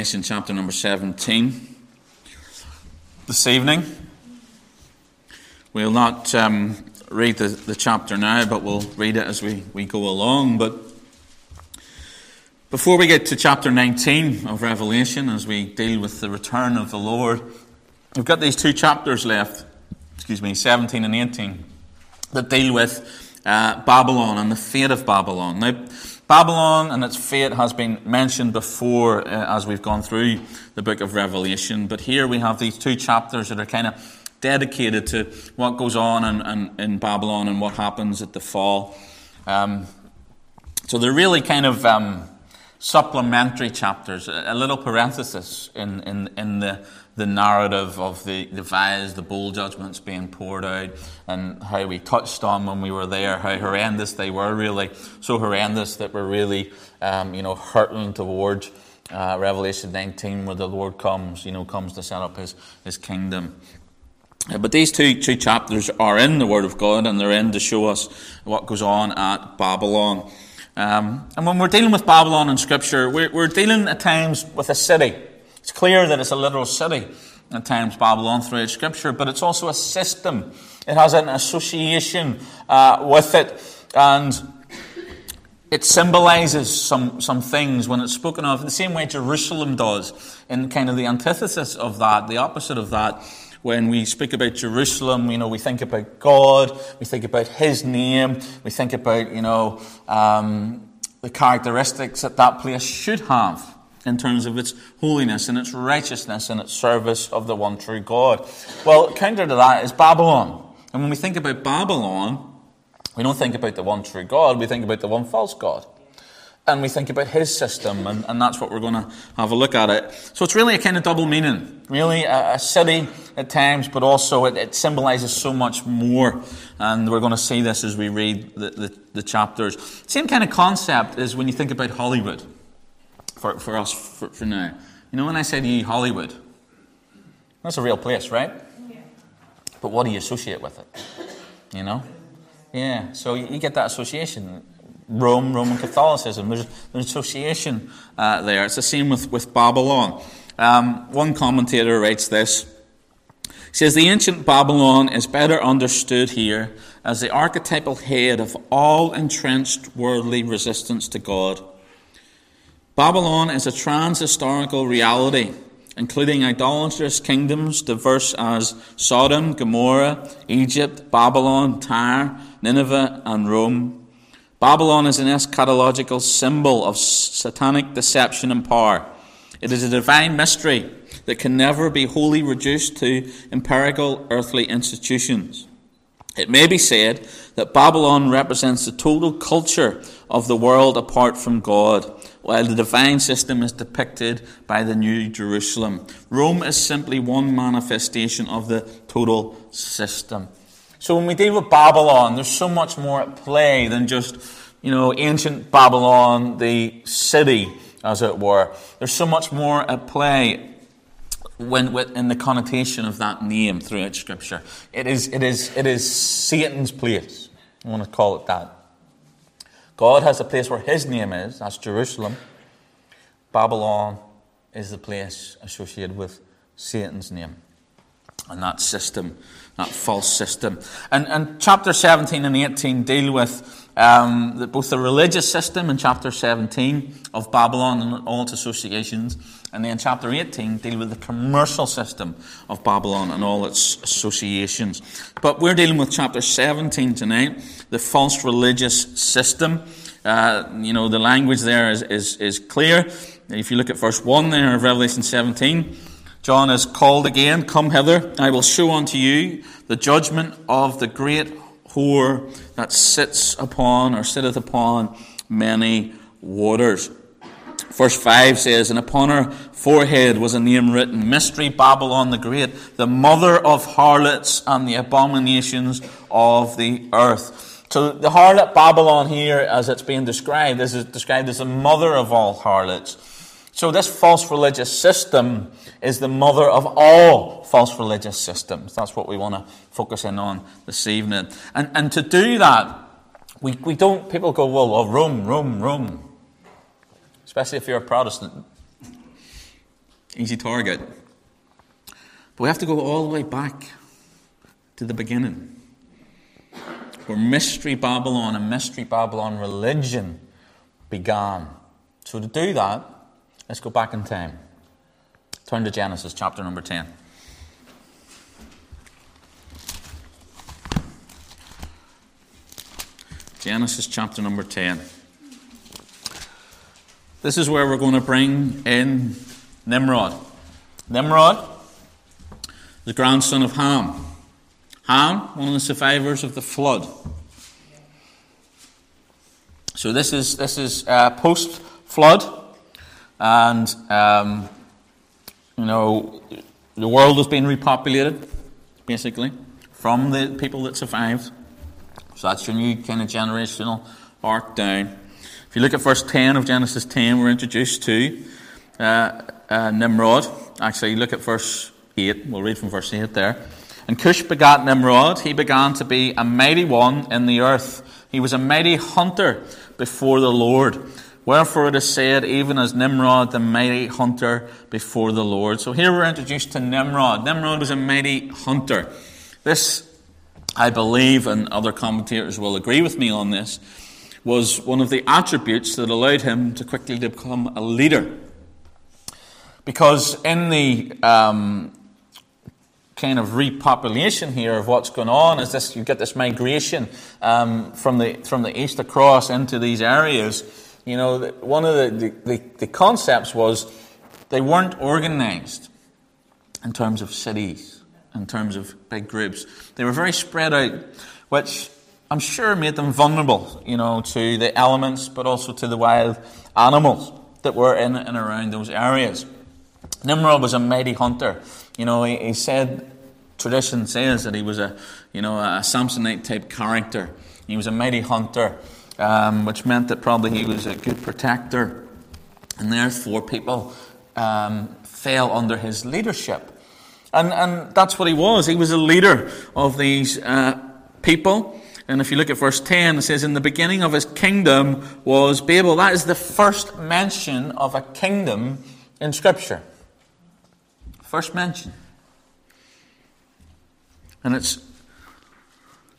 Revelation chapter number 17. This evening, we'll not um, read the, the chapter now, but we'll read it as we, we go along. But before we get to chapter 19 of Revelation, as we deal with the return of the Lord, we've got these two chapters left, excuse me, 17 and 18, that deal with uh, Babylon and the fate of Babylon. Now, Babylon and its fate has been mentioned before uh, as we've gone through the book of Revelation, but here we have these two chapters that are kind of dedicated to what goes on in, in, in Babylon and what happens at the fall. Um, so they're really kind of um, supplementary chapters, a, little parenthesis in, in, in the, the narrative of the, the vials, the bowl judgments being poured out, and how we touched on when we were there, how horrendous they were, really. So horrendous that we're really, um, you know, hurtling towards uh, Revelation 19, where the Lord comes, you know, comes to set up his, his kingdom. Uh, but these two, two chapters are in the Word of God, and they're in to show us what goes on at Babylon. Um, and when we're dealing with Babylon in Scripture, we're, we're, dealing at times with a city. It's clear that it's a literal city at times, Babylon, throughout Scripture, but it's also a system. It has an association uh, with it, and it symbolizes some, some things when it's spoken of, the same way Jerusalem does, in kind of the antithesis of that, the opposite of that when we speak about Jerusalem, you know, we think about God, we think about His name, we think about, you know, um, the characteristics that that place should have in terms of its holiness and its righteousness and its service of the one true God. Well, counter to that is Babylon. And when we think about Babylon, we don't think about the one true God, we think about the one false God and we think about his system, and, and that's what we're going to have a look at it. So it's really a kind of double meaning. Really, a, a city at times, but also it, it, symbolizes so much more. And we're going to see this as we read the, the, the, chapters. Same kind of concept as when you think about Hollywood for, for us for, for now. You know, when I say to you Hollywood, that's a real place, right? But what do you associate with it? You know? Yeah, so you get that association. Rome, Roman Catholicism. There's, an association uh, there. It's the same with, with Babylon. Um, one commentator writes this. He says, The ancient Babylon is better understood here as the archetypal head of all entrenched worldly resistance to God. Babylon is a trans historical reality, including idolatrous kingdoms diverse as Sodom, Gomorrah, Egypt, Babylon, Tyre, Nineveh, and Rome. Babylon is an eschatological symbol of satanic deception and power. It is a divine mystery that can never be wholly reduced to empirical earthly institutions. It may be said that Babylon represents the total culture of the world apart from God, while the divine system is depicted by the New Jerusalem. Rome is simply one manifestation of the total system. So when we deal with Babylon, there's so much more at play than just, you know, ancient Babylon, the city, as it were. There's so much more at play when, in the connotation of that name throughout Scripture. It is, it is, it is Satan's place. I want to call it that. God has a place where his name is, that's Jerusalem. Babylon is the place associated with Satan's name and that system that false system. And, and chapter 17 and 18 deal with um, the, both the religious system in chapter 17 of Babylon and all its associations, and then chapter 18 deal with the commercial system of Babylon and all its associations. But we're dealing with chapter 17 tonight, the false religious system. Uh, you know, the language there is, is, is clear. If you look at verse 1 there of Revelation 17, John is called again, Come hither, I will show unto you the judgment of the great whore that sits upon or sitteth upon many waters. Verse 5 says, And upon her forehead was a name written, Mystery Babylon the Great, the mother of harlots and the abominations of the earth. So the harlot Babylon here, as it's being described, is described as the mother of all harlots. So, this false religious system is the mother of all false religious systems. That's what we want to focus in on this evening. And, and to do that, we, we don't, people go, well, well, Rome, Rome, Rome. Especially if you're a Protestant. easy target. But we have to go all the way back to the beginning, where Mystery Babylon and Mystery Babylon religion began. So, to do that, let's go back in time. Turn to Genesis chapter number 10. Genesis chapter number 10. This is where we're going to bring in Nimrod. Nimrod, the grandson of Ham. Ham, one of the survivors of the flood. So this is this is uh, post flood, and um, you know the world has been repopulated, basically, from the people that survived. So that's your new kind of generational arc down. If you look at verse 10 of Genesis 10, we're introduced to uh, uh, Nimrod. Actually, look at verse 8. We'll read from verse 8 there. And Cush begat Nimrod. He began to be a mighty one in the earth. He was a mighty hunter before the Lord. Wherefore it is said, even as Nimrod, the mighty hunter before the Lord. So here we're introduced to Nimrod. Nimrod was a mighty hunter. This I believe, and other commentators will agree with me on this, was one of the attributes that allowed him to quickly become a leader. Because in the um, kind of repopulation here of what's going on is this you get this migration um, from the from the east across into these areas. You know, one of the, the, the concepts was they weren't organized in terms of cities in terms of big groups. They were very spread out, which I'm sure made them vulnerable, you know, to the elements, but also to the wild animals that were in and around those areas. Nimrod was a mighty hunter. You know, he, he said, tradition says that he was a, you know, a Samsonite type character. He was a mighty hunter, um, which meant that probably he was a good protector. And therefore, people um, fell under his leadership. And, and that's what he was. He was a leader of these uh, people. And if you look at verse 10, it says, In the beginning of his kingdom was Babel. That is the first mention of a kingdom in Scripture. First mention. And it's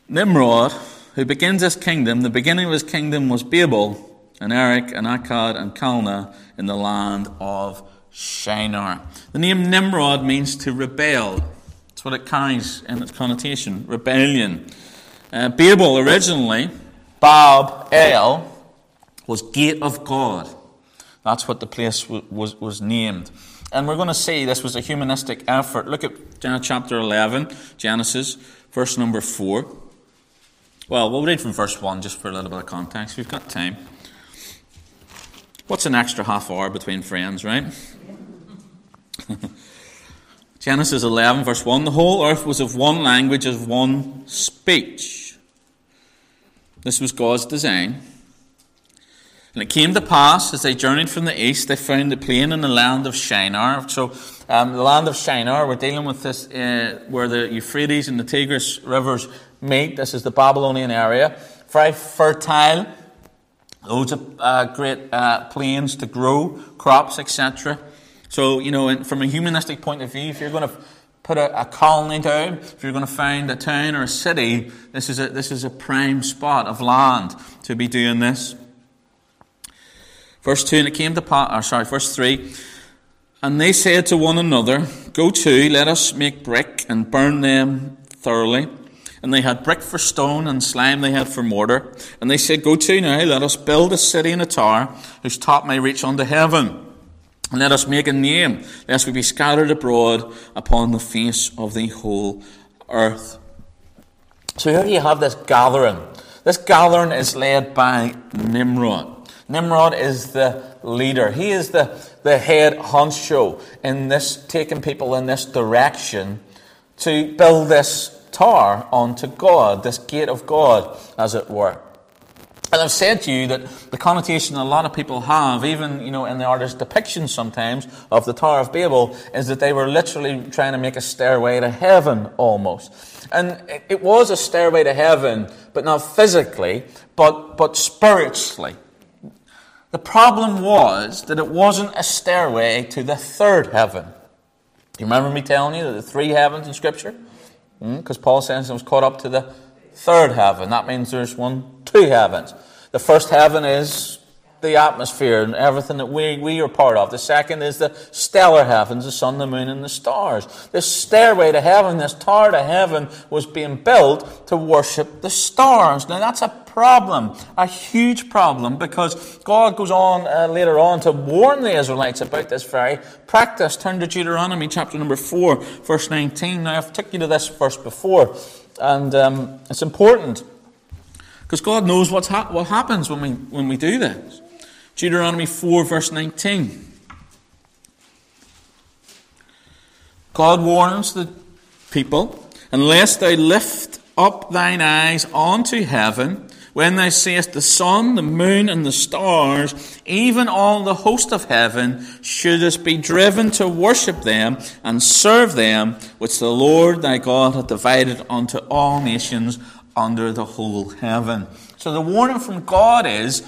Nimrod who begins his kingdom. The beginning of his kingdom was Babel, and Erech, and Akkad, and Calneh in the land of Shinar. The name Nimrod means to rebel. That's what it carries in its connotation rebellion. Uh, Babel originally, Bab El, was gate of God. That's what the place was, was named. And we're going to see this was a humanistic effort. Look at chapter 11, Genesis, verse number 4. Well, we'll read from verse 1 just for a little bit of context. We've got time. What's an extra half hour between friends, right? Genesis 11, verse 1 The whole earth was of one language, of one speech. This was God's design. And it came to pass, as they journeyed from the east, they found the plain in the land of Shinar. So, um, the land of Shinar, we're dealing with this uh, where the Euphrates and the Tigris rivers meet. This is the Babylonian area. Very fertile, loads of uh, great uh, plains to grow, crops, etc. So, you know, from a humanistic point of view, if you're going to put a, a, colony down, if you're going to find a town or a city, this is a, this is a prime spot of land to be doing this. Verse 2, and it came to pass, or sorry, verse 3, and they said to one another, Go to, let us make brick and burn them thoroughly. And they had brick for stone and slime they had for mortar. And they said, Go to now, let us build a city and a tower whose top may reach unto heaven and let us make a name, lest we be scattered abroad upon the face of the whole earth. So here you have this gathering. This gathering is led by Nimrod. Nimrod is the leader. He is the, the head honcho in this, taking people in this direction to build this tower onto God, this gate of God, as it were. And I've said to you that the connotation a lot of people have, even you know in the artist's depiction sometimes of the Tower of Babel, is that they were literally trying to make a stairway to heaven almost. And it was a stairway to heaven, but not physically, but but spiritually. The problem was that it wasn't a stairway to the third heaven. You remember me telling you that the three heavens in Scripture? Because mm, Paul says it was caught up to the third heaven. That means there's one, two heavens. The first heaven is the atmosphere and everything that we, we are part of. The second is the stellar heavens, the sun, the moon, and the stars. This stairway to heaven, this tower to heaven, was being built to worship the stars. Now that's a problem, a huge problem, because God goes on uh, later on to warn the Israelites about this very practice. Turn to Deuteronomy chapter number 4, verse 19. Now I've taken you to this verse before, and um, it's important. Because God knows what's ha- what happens when we, when we do this. Deuteronomy 4, verse 19. God warns the people, Unless thou lift up thine eyes unto heaven, when thou seest the sun, the moon, and the stars, even all the host of heaven, shouldest be driven to worship them and serve them, which the Lord thy God hath divided unto all nations under the whole heaven. So the warning from God is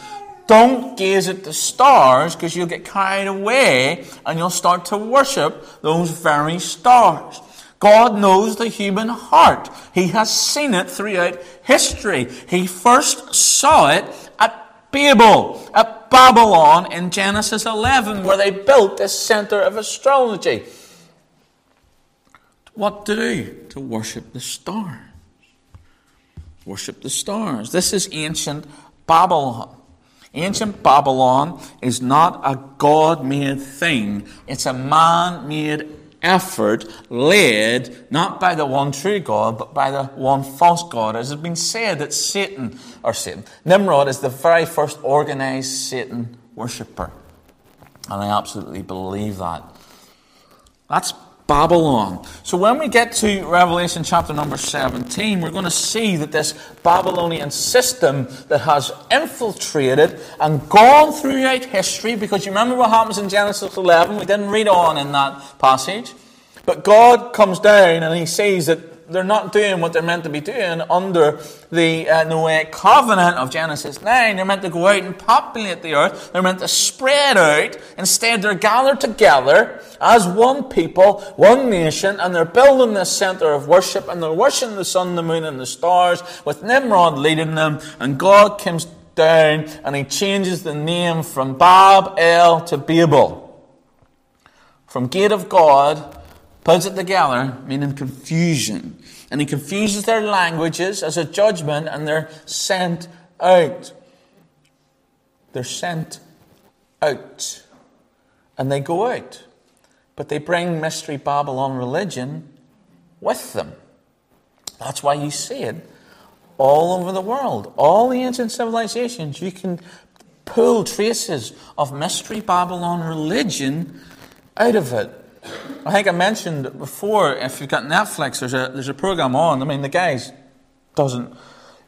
don't gaze at the stars because you'll get carried away and you'll start to worship those very stars. God knows the human heart. He has seen it throughout history. He first saw it at Babel, at Babylon in Genesis 11, where they built this center of astrology. What to do? To worship the stars. Worship the stars. This is ancient Babylon. Ancient Babylon is not a God made thing, it's a man made effort led not by the one true God, but by the one false God. As has been said that Satan, or Satan, Nimrod is the very first organized Satan worshipper. And I absolutely believe that. That's Babylon. So when we get to Revelation chapter number 17, we're going to see that this Babylonian system that has infiltrated and gone throughout history, because you remember what happens in Genesis 11? We didn't read on in that passage. But God comes down and he sees that they're not doing what they're meant to be doing under the uh, Noahic covenant of Genesis 9. They're meant to go out and populate the earth. They're meant to spread out. Instead, they're gathered together as one people, one nation, and they're building this center of worship, and they're worshiping the sun, the moon, and the stars, with Nimrod leading them, and God comes down and he changes the name from Bab El to Babel. From Gate of God puts it together, meaning confusion. And he confuses their languages as a judgment, and they're sent out. They're sent out. And they go out. But they bring Mystery Babylon religion with them. That's why you see it all over the world. All the ancient civilizations, you can pull traces of Mystery Babylon religion out of it. I think I mentioned before, if you've got Netflix, there's a, there's a program on. I mean, the guy doesn't,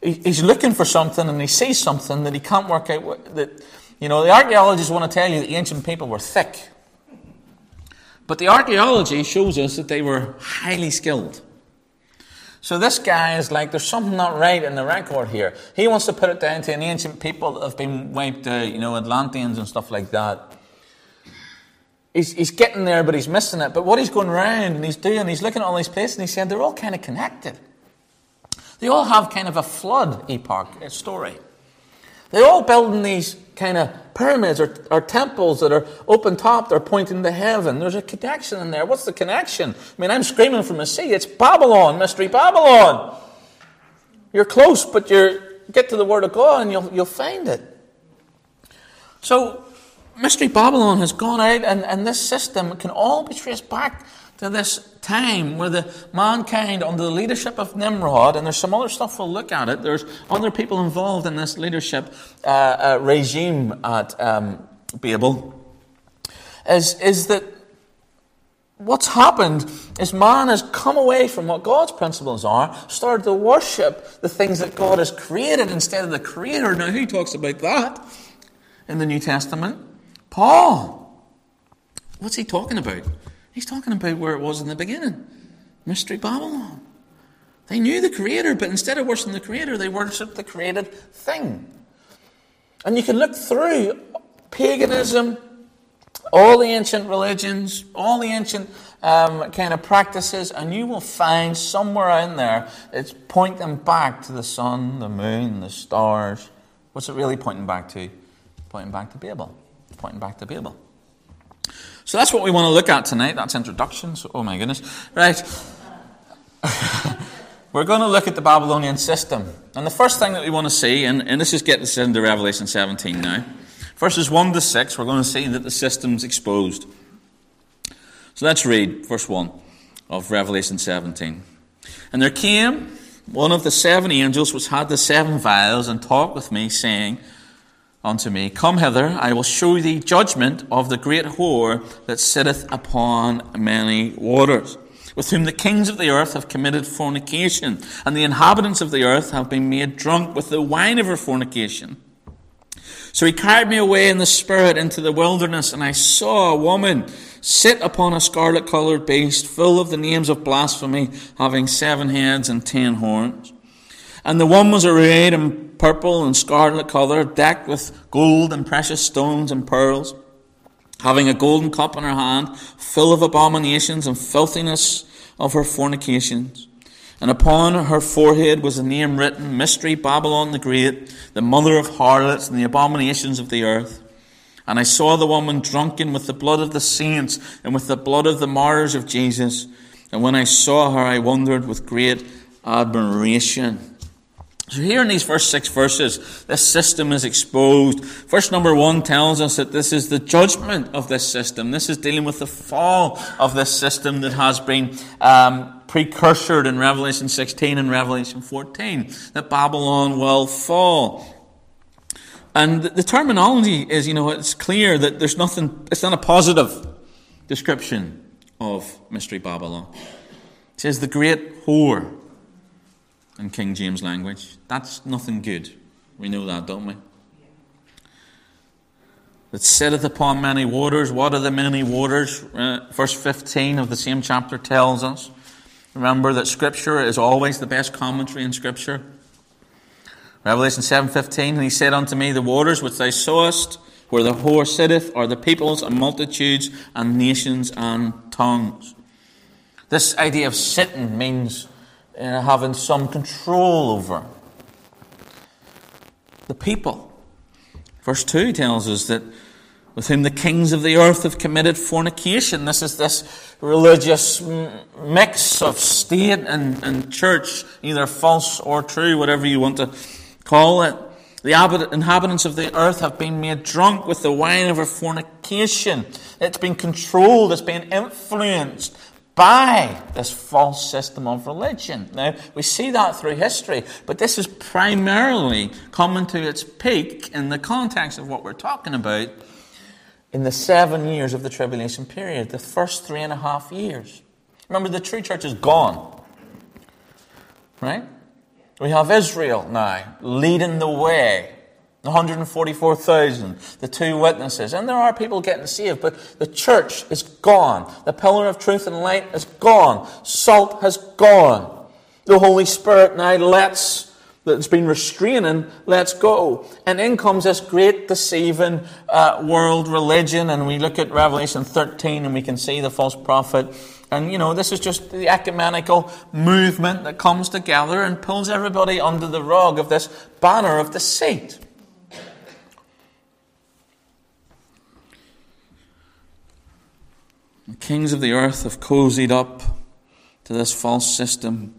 he, he's looking for something and he sees something that he can't work out. What, that, you know, the archaeologists want to tell you that the ancient people were thick. But the archaeology shows us that they were highly skilled. So this guy is like, there's something not right in the record here. He wants to put it down to an ancient people that have been wiped out, you know, Atlanteans and stuff like that he's, he's getting there, but he's missing it. But what he's going around and he's doing, he's looking at all these places and he's saying they're all kind of connected. They all have kind of a flood epoch story. They're all building these kind of pyramids or, or temples that are open topped or pointing to heaven. There's a connection in there. What's the connection? I mean, I'm screaming from the sea. It's Babylon, Mystery Babylon. You're close, but you get to the Word of God and you'll, you'll find it. So Mystery Babylon has gone out, and, and this system can all be traced back to this time where the mankind, under the leadership of Nimrod, and there's some other stuff we'll look at it, there's other people involved in this leadership uh, uh, regime at um, Babel, is, is that what's happened is man has come away from what God's principles are, started to worship the things that God has created instead of the Creator. Now, who talks about that in the New Testament? Paul. What's he talking about? He's talking about where it was in the beginning Mystery Babylon. They knew the Creator, but instead of worshiping the Creator, they worshipped the created thing. And you can look through paganism, all the ancient religions, all the ancient um, kind of practices, and you will find somewhere in there it's pointing back to the sun, the moon, the stars. What's it really pointing back to? Pointing back to Babel. Pointing back to Babel. So that's what we want to look at tonight. That's introductions. Oh my goodness. Right. We're going to look at the Babylonian system. And the first thing that we want to see, and, and this is getting us into Revelation 17 now. Verses 1 to 6, we're going to see that the system's exposed. So let's read verse 1 of Revelation 17. And there came one of the seven angels which had the seven vials and talked with me, saying unto me, Come hither, I will show thee judgment of the great whore that sitteth upon many waters, with whom the kings of the earth have committed fornication, and the inhabitants of the earth have been made drunk with the wine of her fornication. So he carried me away in the spirit into the wilderness, and I saw a woman sit upon a scarlet colored beast, full of the names of blasphemy, having seven heads and ten horns. And the one was arrayed in purple and scarlet color, decked with gold and precious stones and pearls, having a golden cup in her hand, full of abominations and filthiness of her fornications. And upon her forehead was a name written, Mystery Babylon the Great, the mother of harlots and the abominations of the earth. And I saw the woman drunken with the blood of the saints and with the blood of the martyrs of Jesus. And when I saw her, I wondered with great admiration. So here in these first six verses, this system is exposed. Verse number one tells us that this is the judgment of this system. This is dealing with the fall of this system that has been um, precursored in Revelation 16 and Revelation 14, that Babylon will fall. And the terminology is, you know, it's clear that there's nothing, it's not a positive description of Mystery Babylon. It says the great whore in King James language. That's nothing good. We know that, don't we? That sitteth upon many waters. What are the many waters? Uh, verse 15 of the same chapter tells us. Remember that Scripture is always the best commentary in Scripture. Revelation 7.15, And he said unto me, The waters which thou sawest, where the whore sitteth, are the peoples and multitudes and nations and tongues. This idea of sitting means uh, having some control over the people. Verse 2 tells us that with whom the kings of the earth have committed fornication. This is this religious mix of state and, and church, either false or true, whatever you want to call it. The inhabitants of the earth have been made drunk with the wine of her fornication. It's been controlled, it's been influenced by this false system of religion. Now, we see that through history, but this is primarily coming to its peak in the context of what we're talking about in the seven years of the tribulation period, the first three and a half years. Remember, the true church is gone. Right? We have Israel now leading the way 144,000, the two witnesses. And there are people getting saved, but the church is gone. The pillar of truth and light is gone. Salt has gone. The Holy Spirit now lets, that's been restraining, lets go. And in comes this great deceiving uh, world religion. And we look at Revelation 13 and we can see the false prophet. And, you know, this is just the ecumenical movement that comes together and pulls everybody under the rug of this banner of deceit. The kings of the earth have cozied up to this false system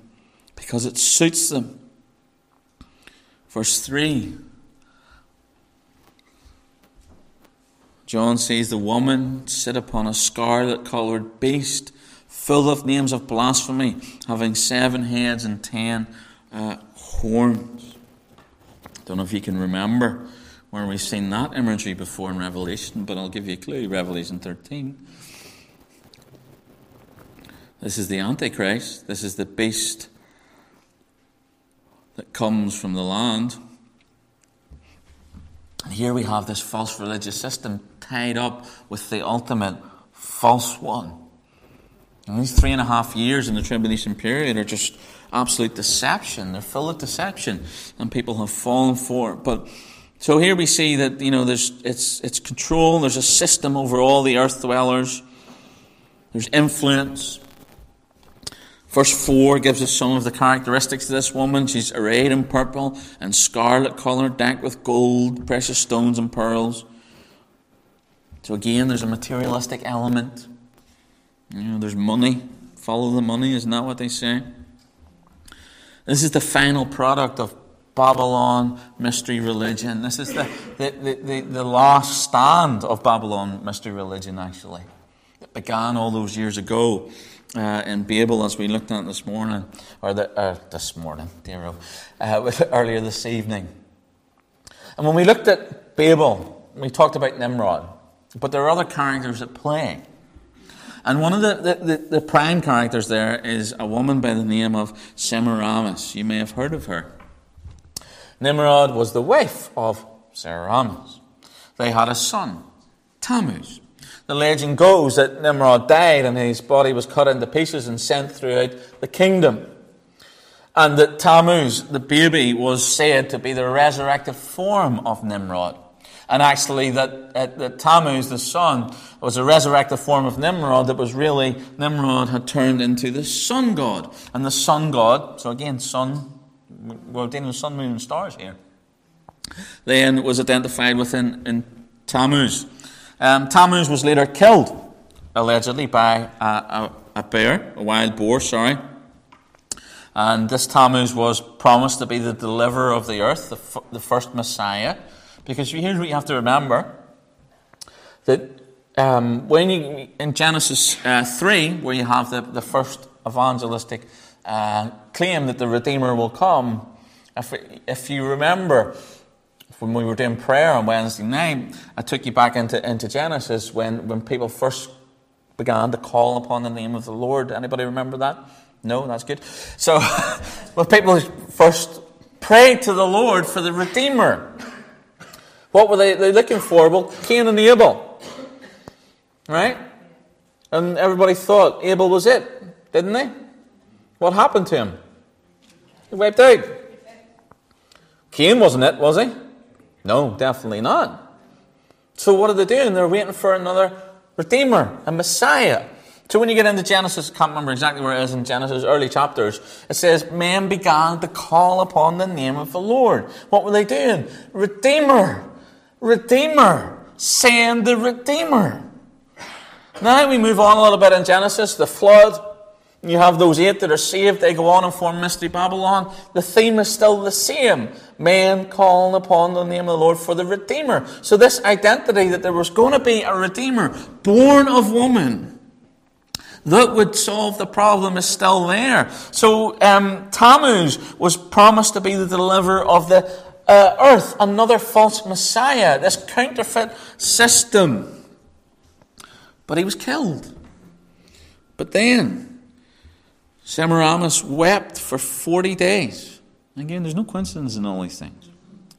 because it suits them. Verse 3 John says, The woman sit upon a scarlet coloured beast, full of names of blasphemy, having seven heads and ten uh, horns. Don't know if you can remember where we've seen that imagery before in Revelation, but I'll give you a clue Revelation 13. This is the Antichrist. This is the beast that comes from the land. And here we have this false religious system tied up with the ultimate false one. And these three and a half years in the tribulation period are just absolute deception. They're full of deception, and people have fallen for it. But So here we see that you know there's it's it's control. There's a system over all the earth dwellers. There's influence. Verse 4 gives us some of the characteristics of this woman. She's arrayed in purple and scarlet colour, decked with gold, precious stones, and pearls. So again, there's a materialistic element. You know, there's money. Follow the money, isn't that what they say? This is the final product of Babylon mystery religion. This is the, the, the, the, the last stand of Babylon mystery religion, actually. It began all those years ago uh, in Babel, as we looked at this morning, or the, uh, this morning, dear uh, earlier this evening. And when we looked at Babel, we talked about Nimrod. But there are other characters at play. And one of the, the, the, the prime characters there is a woman by the name of Semiramis. You may have heard of her. Nimrod was the wife of Semiramis. They had a son, Tammuz. The legend goes that Nimrod died and his body was cut into pieces and sent throughout the kingdom. And that Tammuz, the baby, was said to be the resurrected form of Nimrod. And actually, that, uh, that Tammuz, the son, was a resurrected form of Nimrod that was really, Nimrod had turned into the sun god. And the sun god, so again, sun, we're dealing with sun, moon, and stars here, then was identified within in Tammuz. Um, Tammuz was later killed, allegedly, by a, a, a bear, a wild boar, sorry. And this Tammuz was promised to be the deliverer of the earth, the, f- the first Messiah. Because here's what you have to remember that um, when you, in Genesis uh, 3, where you have the, the first evangelistic uh, claim that the Redeemer will come, if, if you remember when we were doing prayer on Wednesday night, I took you back into, into Genesis when, when people first began to call upon the name of the Lord. Anybody remember that? No, that's good. So, when people first prayed to the Lord for the Redeemer, what were they, they looking for? Well, Cain and Abel. Right? And everybody thought Abel was it, didn't they? What happened to him? He wiped out. Cain wasn't it, was he? No, definitely not. So what are they doing? They're waiting for another Redeemer, a Messiah. So when you get into Genesis, I can't remember exactly where it is in Genesis, early chapters, it says, Men began to call upon the name of the Lord. What were they doing? Redeemer. Redeemer. Send the Redeemer. Now we move on a little bit in Genesis, the flood. You have those eight that are saved, they go on and form Mystery Babylon. The theme is still the same. Men calling upon the name of the Lord for the Redeemer. So this identity that there was going to be a Redeemer, born of woman, that would solve the problem is still there. So um, Tammuz was promised to be the deliverer of the uh, earth another false Messiah, this counterfeit system. But he was killed. But then, Semiramis wept for 40 days. Again, there's no coincidence in all these things.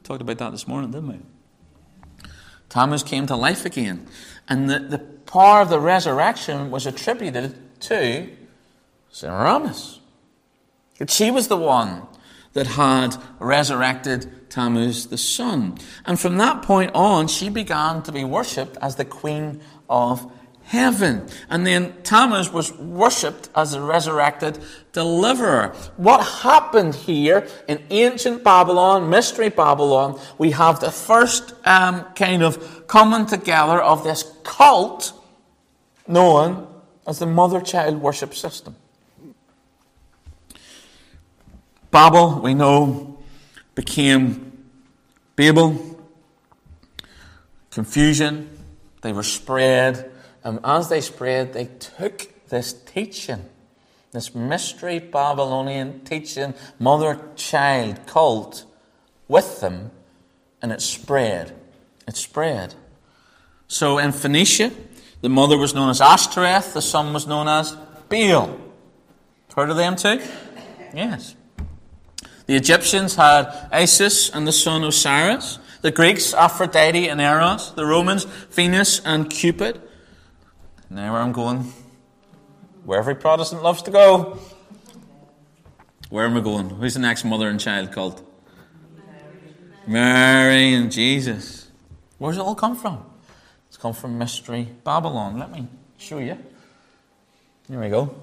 Talked about that this morning, didn't we? Tammuz came to life again. And the, the power of the resurrection was attributed to Semiramis. That she was the one that had resurrected Tammuz the sun. And from that point on, she began to be worshipped as the queen of heaven. And then Tammuz was worshipped as a resurrected deliverer. What happened here in ancient Babylon, mystery Babylon, we have the first um, kind of coming together of this cult known as the mother child worship system. Babel, we know, became Babel, confusion, they were spread, and as they spread, they took this teaching, this mystery Babylonian teaching, mother child cult, with them, and it spread. It spread. So in Phoenicia, the mother was known as Ashtoreth, the son was known as Baal. Heard of them too? Yes. The Egyptians had Isis and the son Osiris. The Greeks, Aphrodite and Eros. The Romans, Venus and Cupid. Now where I'm going, where every Protestant loves to go. Where am I going? Who's the next mother and child cult? Mary and Jesus. Where's it all come from? It's come from Mystery Babylon. Let me show you. Here we go.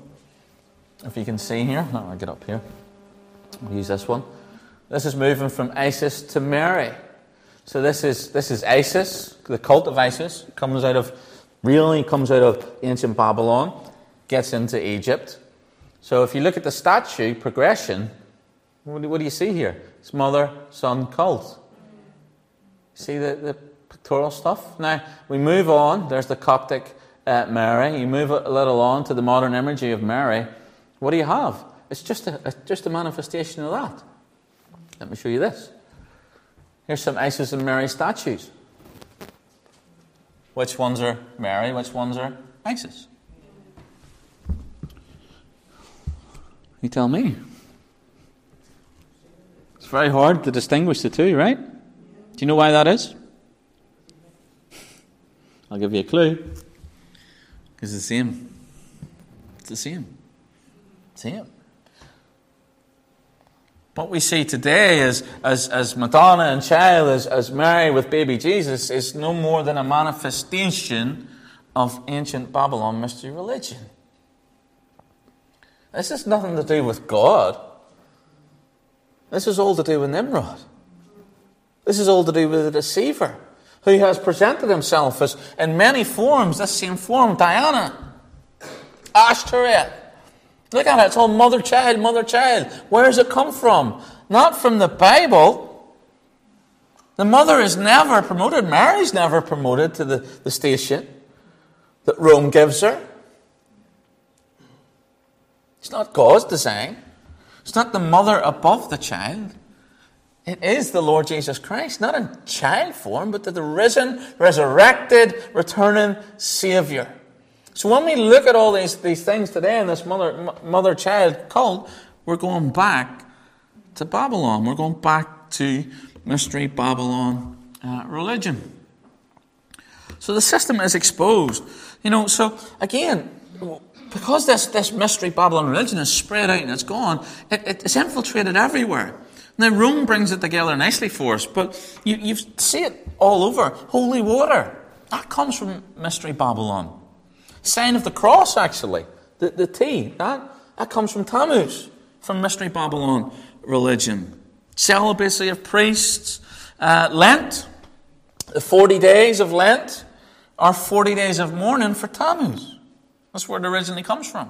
If you can see here, no, I'll get up here. I'll use this one. This is moving from Isis to Mary. So this is this is Isis, the cult of Isis, comes out of really comes out of ancient Babylon, gets into Egypt. So if you look at the statue progression, what do, you see here? It's mother son cult. See the, the pictorial stuff? Now we move on. There's the Coptic uh, Mary. You move a little on to the modern imagery of Mary. What do you have? It's just a, a just a manifestation of that. Let me show you this. Here's some Isis and Mary statues. Which ones are Mary? Which ones are Isis? You tell me. It's very hard to distinguish the two, right? Do you know why that is? I'll give you a clue. It's the same. It's the same. Same. What we see today as, as, as Madonna and child, as, as Mary with baby Jesus, is no more than a manifestation of ancient Babylon mystery religion. This has nothing to do with God. This is all to do with Nimrod. This is all to do with the deceiver who has presented himself as, in many forms, this same form, Diana, Ashtoreth, Look at it. It's all mother child, mother child. Where does it come from? Not from the Bible. The mother is never promoted. Mary's never promoted to the, the station that Rome gives her. It's not God's design. It's not the mother above the child. It is the Lord Jesus Christ, not in child form, but the risen, resurrected, returning Savior. So when we look at all these, these things today in this mother, mother child cult, we're going back to Babylon. We're going back to Mystery Babylon uh, religion. So the system is exposed. You know, so again, because this, this Mystery Babylon religion is spread out and it's gone, it, it's infiltrated everywhere. Now, Rome brings it together nicely for us, but you, you see it all over. Holy water. That comes from Mystery Babylon. Sign of the cross, actually. The, the T, that, that comes from Tammuz, from Mystery Babylon religion. Celibacy of priests. Uh, Lent, the 40 days of Lent are 40 days of mourning for Tammuz. That's where it originally comes from.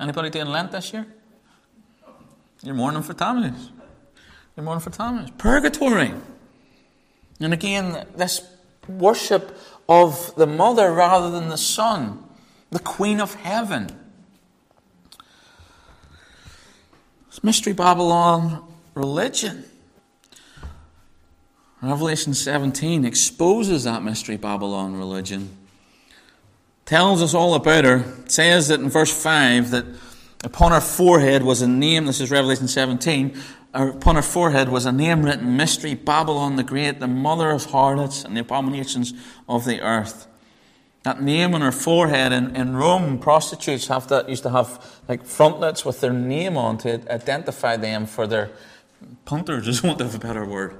Anybody doing Lent this year? You're mourning for Tammuz. You're mourning for Tammuz. Purgatory. And again, this worship of the mother rather than the son, the queen of heaven. It's Mystery Babylon religion. Revelation 17 exposes that Mystery Babylon religion, tells us all about her. Says that in verse 5 that upon her forehead was a name, this is Revelation 17, upon her forehead was a name written Mystery Babylon the Great, the mother of harlots and the abominations of the earth. That name on her forehead in, in Rome, prostitutes have used to have like frontlets with their name on to identify them for their punters, is want of a better word.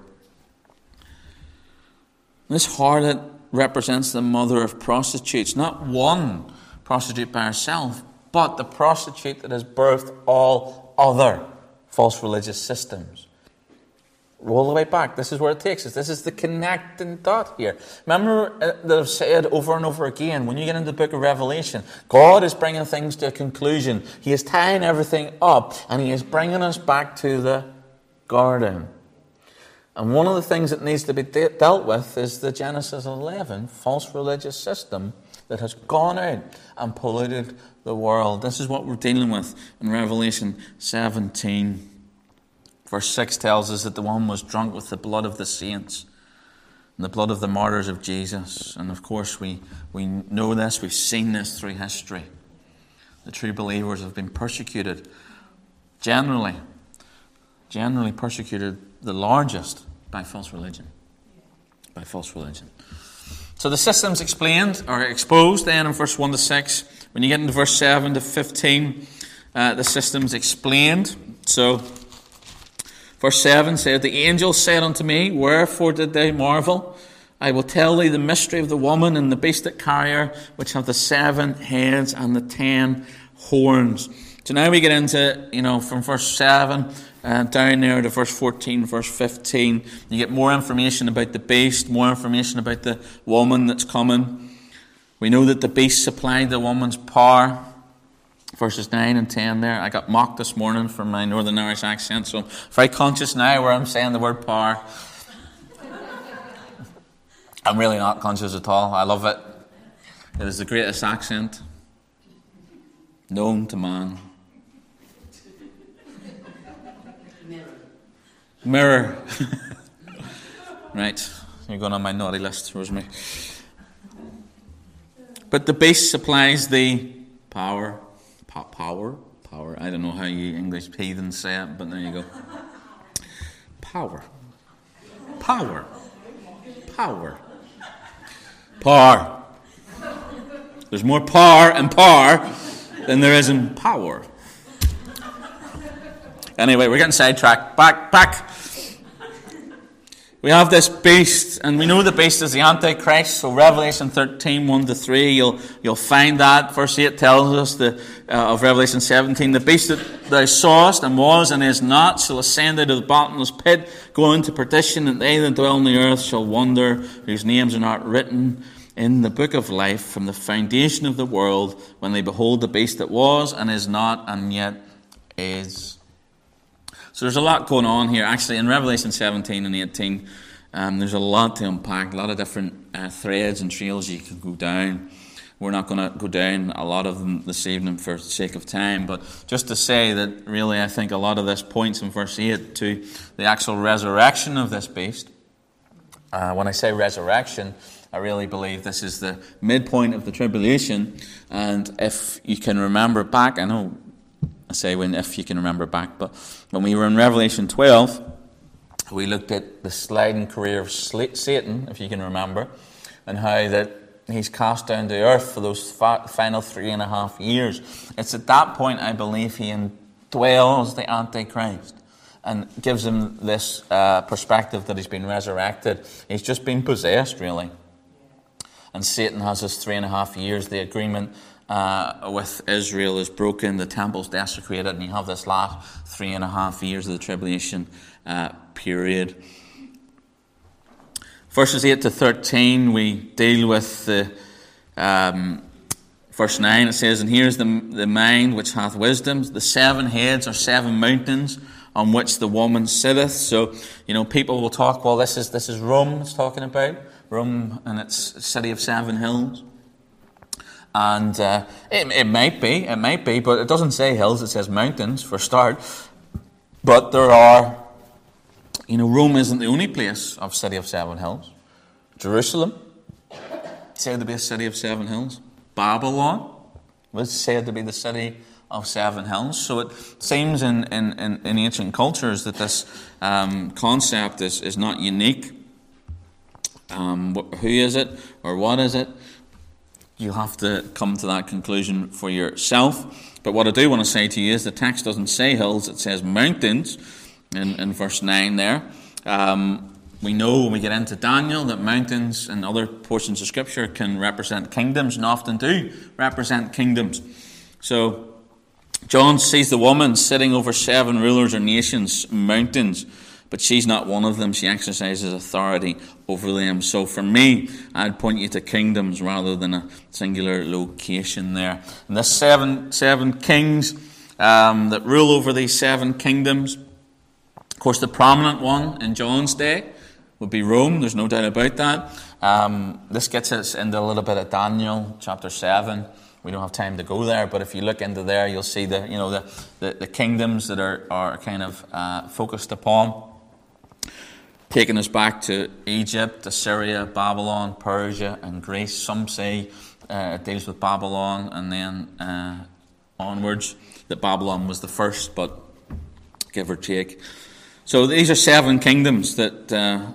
This harlot represents the mother of prostitutes, not one prostitute by herself, but the prostitute that has birthed all other false religious systems. Roll the way back. This is where it takes us. This is the connecting dot here. Remember uh, that I've said over and over again when you get into the book of Revelation, God is bringing things to a conclusion. He is tying everything up and He is bringing us back to the garden. And one of the things that needs to be de- dealt with is the Genesis 11 false religious system that has gone out and polluted the world. This is what we're dealing with in Revelation 17. Verse 6 tells us that the one was drunk with the blood of the saints and the blood of the martyrs of Jesus. And of course, we, we know this, we've seen this through history. The true believers have been persecuted, generally, generally persecuted the largest by false religion. By false religion. So the system's explained or exposed then in verse 1 to 6. When you get into verse 7 to 15, uh, the system's explained. So Verse 7 said, The angel said unto me, Wherefore did they marvel? I will tell thee the mystery of the woman and the beast that carry which have the seven heads and the ten horns. So now we get into, you know, from verse 7 uh, down there to verse 14, verse 15. You get more information about the beast, more information about the woman that's coming. We know that the beast supplied the woman's power. Verses 9 and 10 there. I got mocked this morning for my Northern Irish accent, so I'm very conscious now where I'm saying the word power. I'm really not conscious at all. I love it. It is the greatest accent known to man. Mirror. Mirror. right, you're going on my naughty list, Rosemary. But the beast supplies the power. Po- power? Power. I don't know how you English heathens say it, but there you go. Power. Power. Power. Power. There's more power and power than there is in power. Anyway, we're getting sidetracked. Back, back. We have this beast, and we know the beast is the Antichrist. So Revelation 13, 1 to 3, you'll, you'll find that. Verse 8 tells us the, uh, of Revelation 17, the beast that thou sawest and was and is not shall ascend out of the bottomless pit, go into perdition, and they that dwell on the earth shall wonder, whose names are not written in the book of life from the foundation of the world, when they behold the beast that was and is not and yet is. So there's a lot going on here. Actually, in Revelation 17 and 18, um, there's a lot to unpack, a lot of different uh, threads and trails you can go down. We're not going to go down a lot of them this evening for sake of time, but just to say that really I think a lot of this points in verse 8 to the actual resurrection of this beast. Uh, when I say resurrection, I really believe this is the midpoint of the tribulation. And if you can remember back, I know I say when if you can remember back, but when we were in Revelation 12, we looked at the sliding career of Satan, if you can remember, and how that he's cast down to earth for those final three and a half years. It's at that point, I believe, he indwells the Antichrist and gives him this uh, perspective that he's been resurrected. He's just been possessed, really. And Satan has his three and a half years, the agreement uh, with Israel is broken, the temple's desecrated, and you have this last three and a half years of the tribulation uh, period. Verses 8 to 13, we deal with the. Um, verse 9, it says, And here's the, the mind which hath wisdom. The seven heads are seven mountains on which the woman sitteth. So, you know, people will talk, well, this is, this is Rome it's talking about. Rome and its city of seven hills. And uh, it, it might be, it might be, but it doesn't say hills, it says mountains for start. But there are, you know, Rome isn't the only place of city of seven hills. Jerusalem, said to be a city of seven hills. Babylon was said to be the city of seven hills. So it seems in, in, in, in ancient cultures that this um, concept is, is not unique. Um, who is it or what is it? You'll have to come to that conclusion for yourself. But what I do want to say to you is the text doesn't say hills, it says mountains in, in verse 9 there. Um, we know when we get into Daniel that mountains and other portions of Scripture can represent kingdoms and often do represent kingdoms. So, John sees the woman sitting over seven rulers or nations, mountains but she's not one of them. She exercises authority over them. So for me, I'd point you to kingdoms rather than a singular location there. And the seven, seven kings um, that rule over these seven kingdoms, of course, the prominent one in John's day would be Rome. There's no doubt about that. Um, this gets us into a little bit of Daniel chapter 7. We don't have time to go there, but if you look into there, you'll see the, you know, the, the, the kingdoms that are, are kind of uh, focused upon taking us back to Egypt, Assyria, Babylon, Persia, and Greece. Some say uh, it deals with Babylon and then uh, onwards, that Babylon was the first, but give or take. So these are seven kingdoms that uh,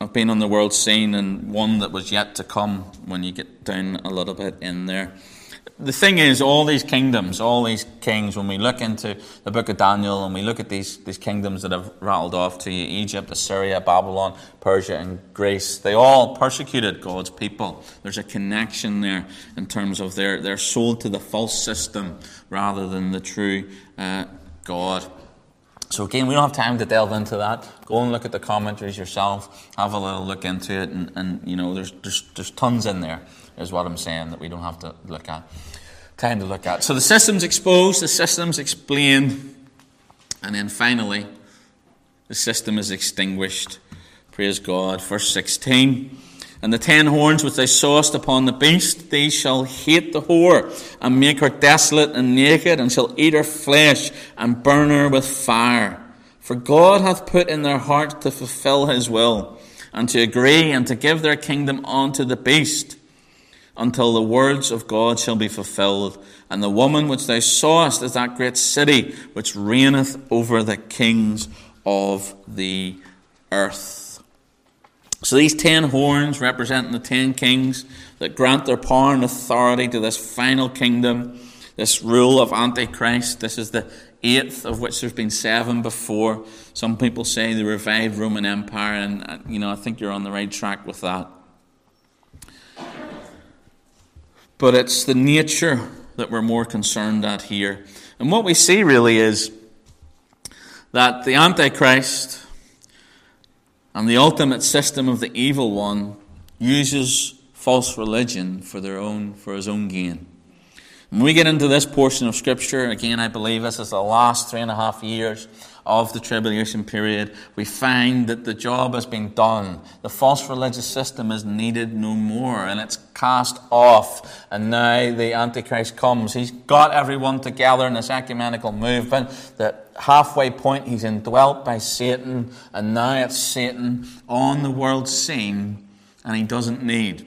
have been on the world scene, and one that was yet to come when you get down a little bit in there. The thing is, all these kingdoms, all these kings, when we look into the book of Daniel and we look at these, these kingdoms that have rattled off to you Egypt, Assyria, Babylon, Persia, and Greece they all persecuted God's people. There's a connection there in terms of their sold to the false system rather than the true uh, God. So, again, we don't have time to delve into that. Go and look at the commentaries yourself, have a little look into it, and, and you know, there's, there's, there's tons in there is what I'm saying that we don't have to look at. Time to look at. So the system's exposed, the system's explained, and then finally, the system is extinguished. Praise God. Verse 16. And the ten horns which thou sawest upon the beast, they shall hate the whore, and make her desolate and naked, and shall eat her flesh, and burn her with fire. For God hath put in their heart to fulfill his will, and to agree, and to give their kingdom unto the beast until the words of God shall be fulfilled. And the woman which thou sawest is that great city which reigneth over the kings of the earth. So these ten horns representing the ten kings that grant their power and authority to this final kingdom, this rule of Antichrist. This is the eighth of which there's been seven before. Some people say the revived Roman Empire, and uh, you know I think you're on the right track with that. But it's the nature that we're more concerned at here. And what we see really is that the Antichrist and the ultimate system of the evil one uses false religion for their own for his own gain. When we get into this portion of Scripture, again, I believe this is the last three and a half years of the tribulation period, we find that the job has been done. The false religious system is needed no more, and it's cast off. And now the Antichrist comes. He's got everyone together in this ecumenical movement. The halfway point, he's indwelt by Satan, and now it's Satan on the world scene, and he doesn't need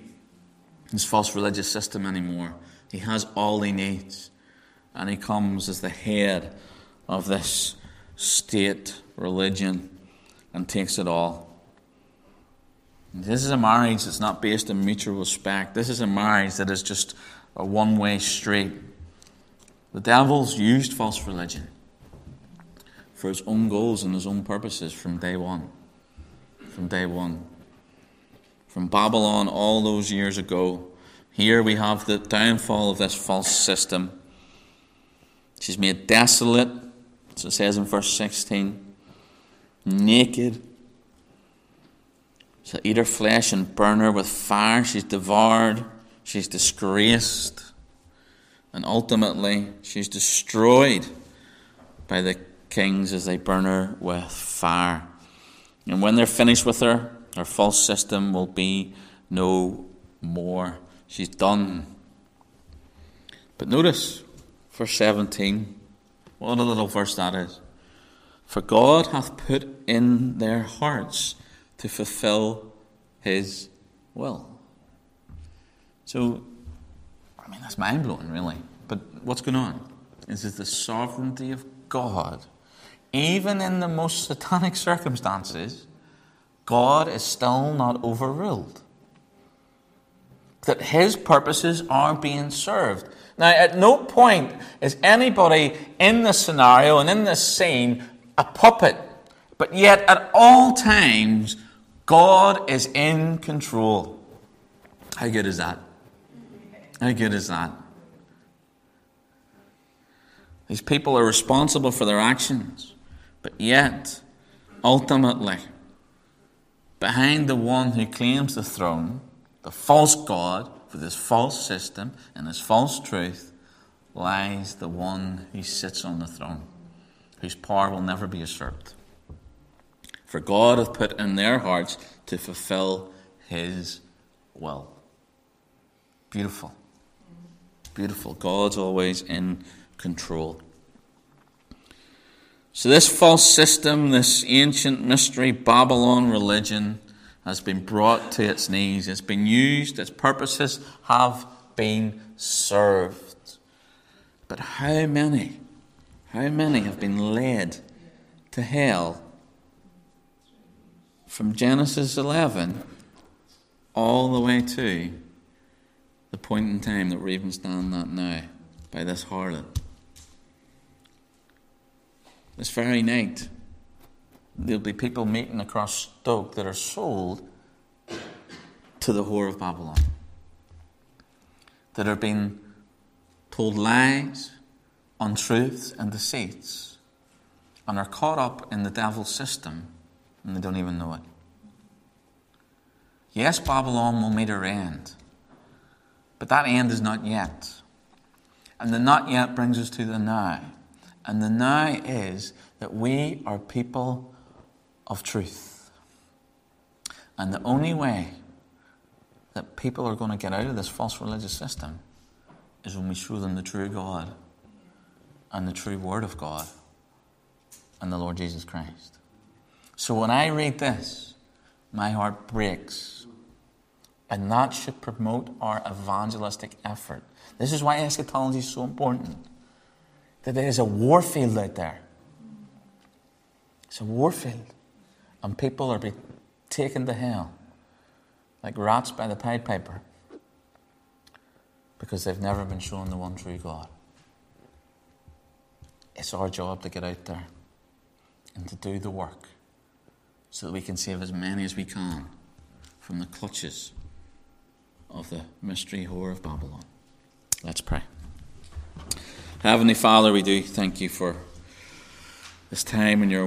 his false religious system anymore. He has all he needs. And he comes as the head of this state religion and takes it all. This is a marriage that's not based on mutual respect. This is a marriage that is just a one way street. The devil's used false religion for his own goals and his own purposes from day one. From day one. From Babylon all those years ago here we have the downfall of this false system. She's made desolate, as it says in verse 16, naked. She'll eat her flesh and burn her with fire. She's devoured. She's disgraced. And ultimately, she's destroyed by the kings as they burn her with fire. And when they're finished with her, her false system will be no more. She's done. But notice verse 17. What a little verse that is. For God hath put in their hearts to fulfill his will. So, I mean, that's mind blowing, really. But what's going on? Is the sovereignty of God. Even in the most satanic circumstances, God is still not overruled that his purposes are being served. Now, at no point is anybody in this scenario and in this scene a puppet, but yet at all times, God is in control. How good is that? How good is that? These people are responsible for their actions, but yet, ultimately, behind the one who claims the throne, the false God, with this false system and this false truth, lies the one who sits on the throne, whose power will never be usurped. For God hath put in their hearts to fulfill his will. Beautiful. Beautiful. God's always in control. So, this false system, this ancient mystery Babylon religion, has been brought to its knees. It's been used, its purposes have been served. But how many, how many have been led to hell from Genesis 11 all the way to the point in time that we're even standing at now by this harlot. This very night, there'll be people meeting across Stoke that are sold to the whore of Babylon, that are being told lies, untruths, and deceits, and are caught up in the devil's system, and they don't even know it. Yes, Babylon will meet her end, but that end is not yet. And the not yet brings us to the now. And the now is that we are people of truth. And the only way that people are going to get out of this false religious system is when we show them the true God and the true Word of God and the Lord Jesus Christ. So when I read this, my heart breaks. And that should promote our evangelistic effort. This is why eschatology is so important. That there is a war field out there. It's a war field. And people are being taken to hell like rats by the Pied Piper because they've never been shown the one true God. It's our job to get out there and to do the work so that we can save as many as we can from the clutches of the mystery whore of Babylon. Let's pray. Heavenly Father, we do thank you for this time in your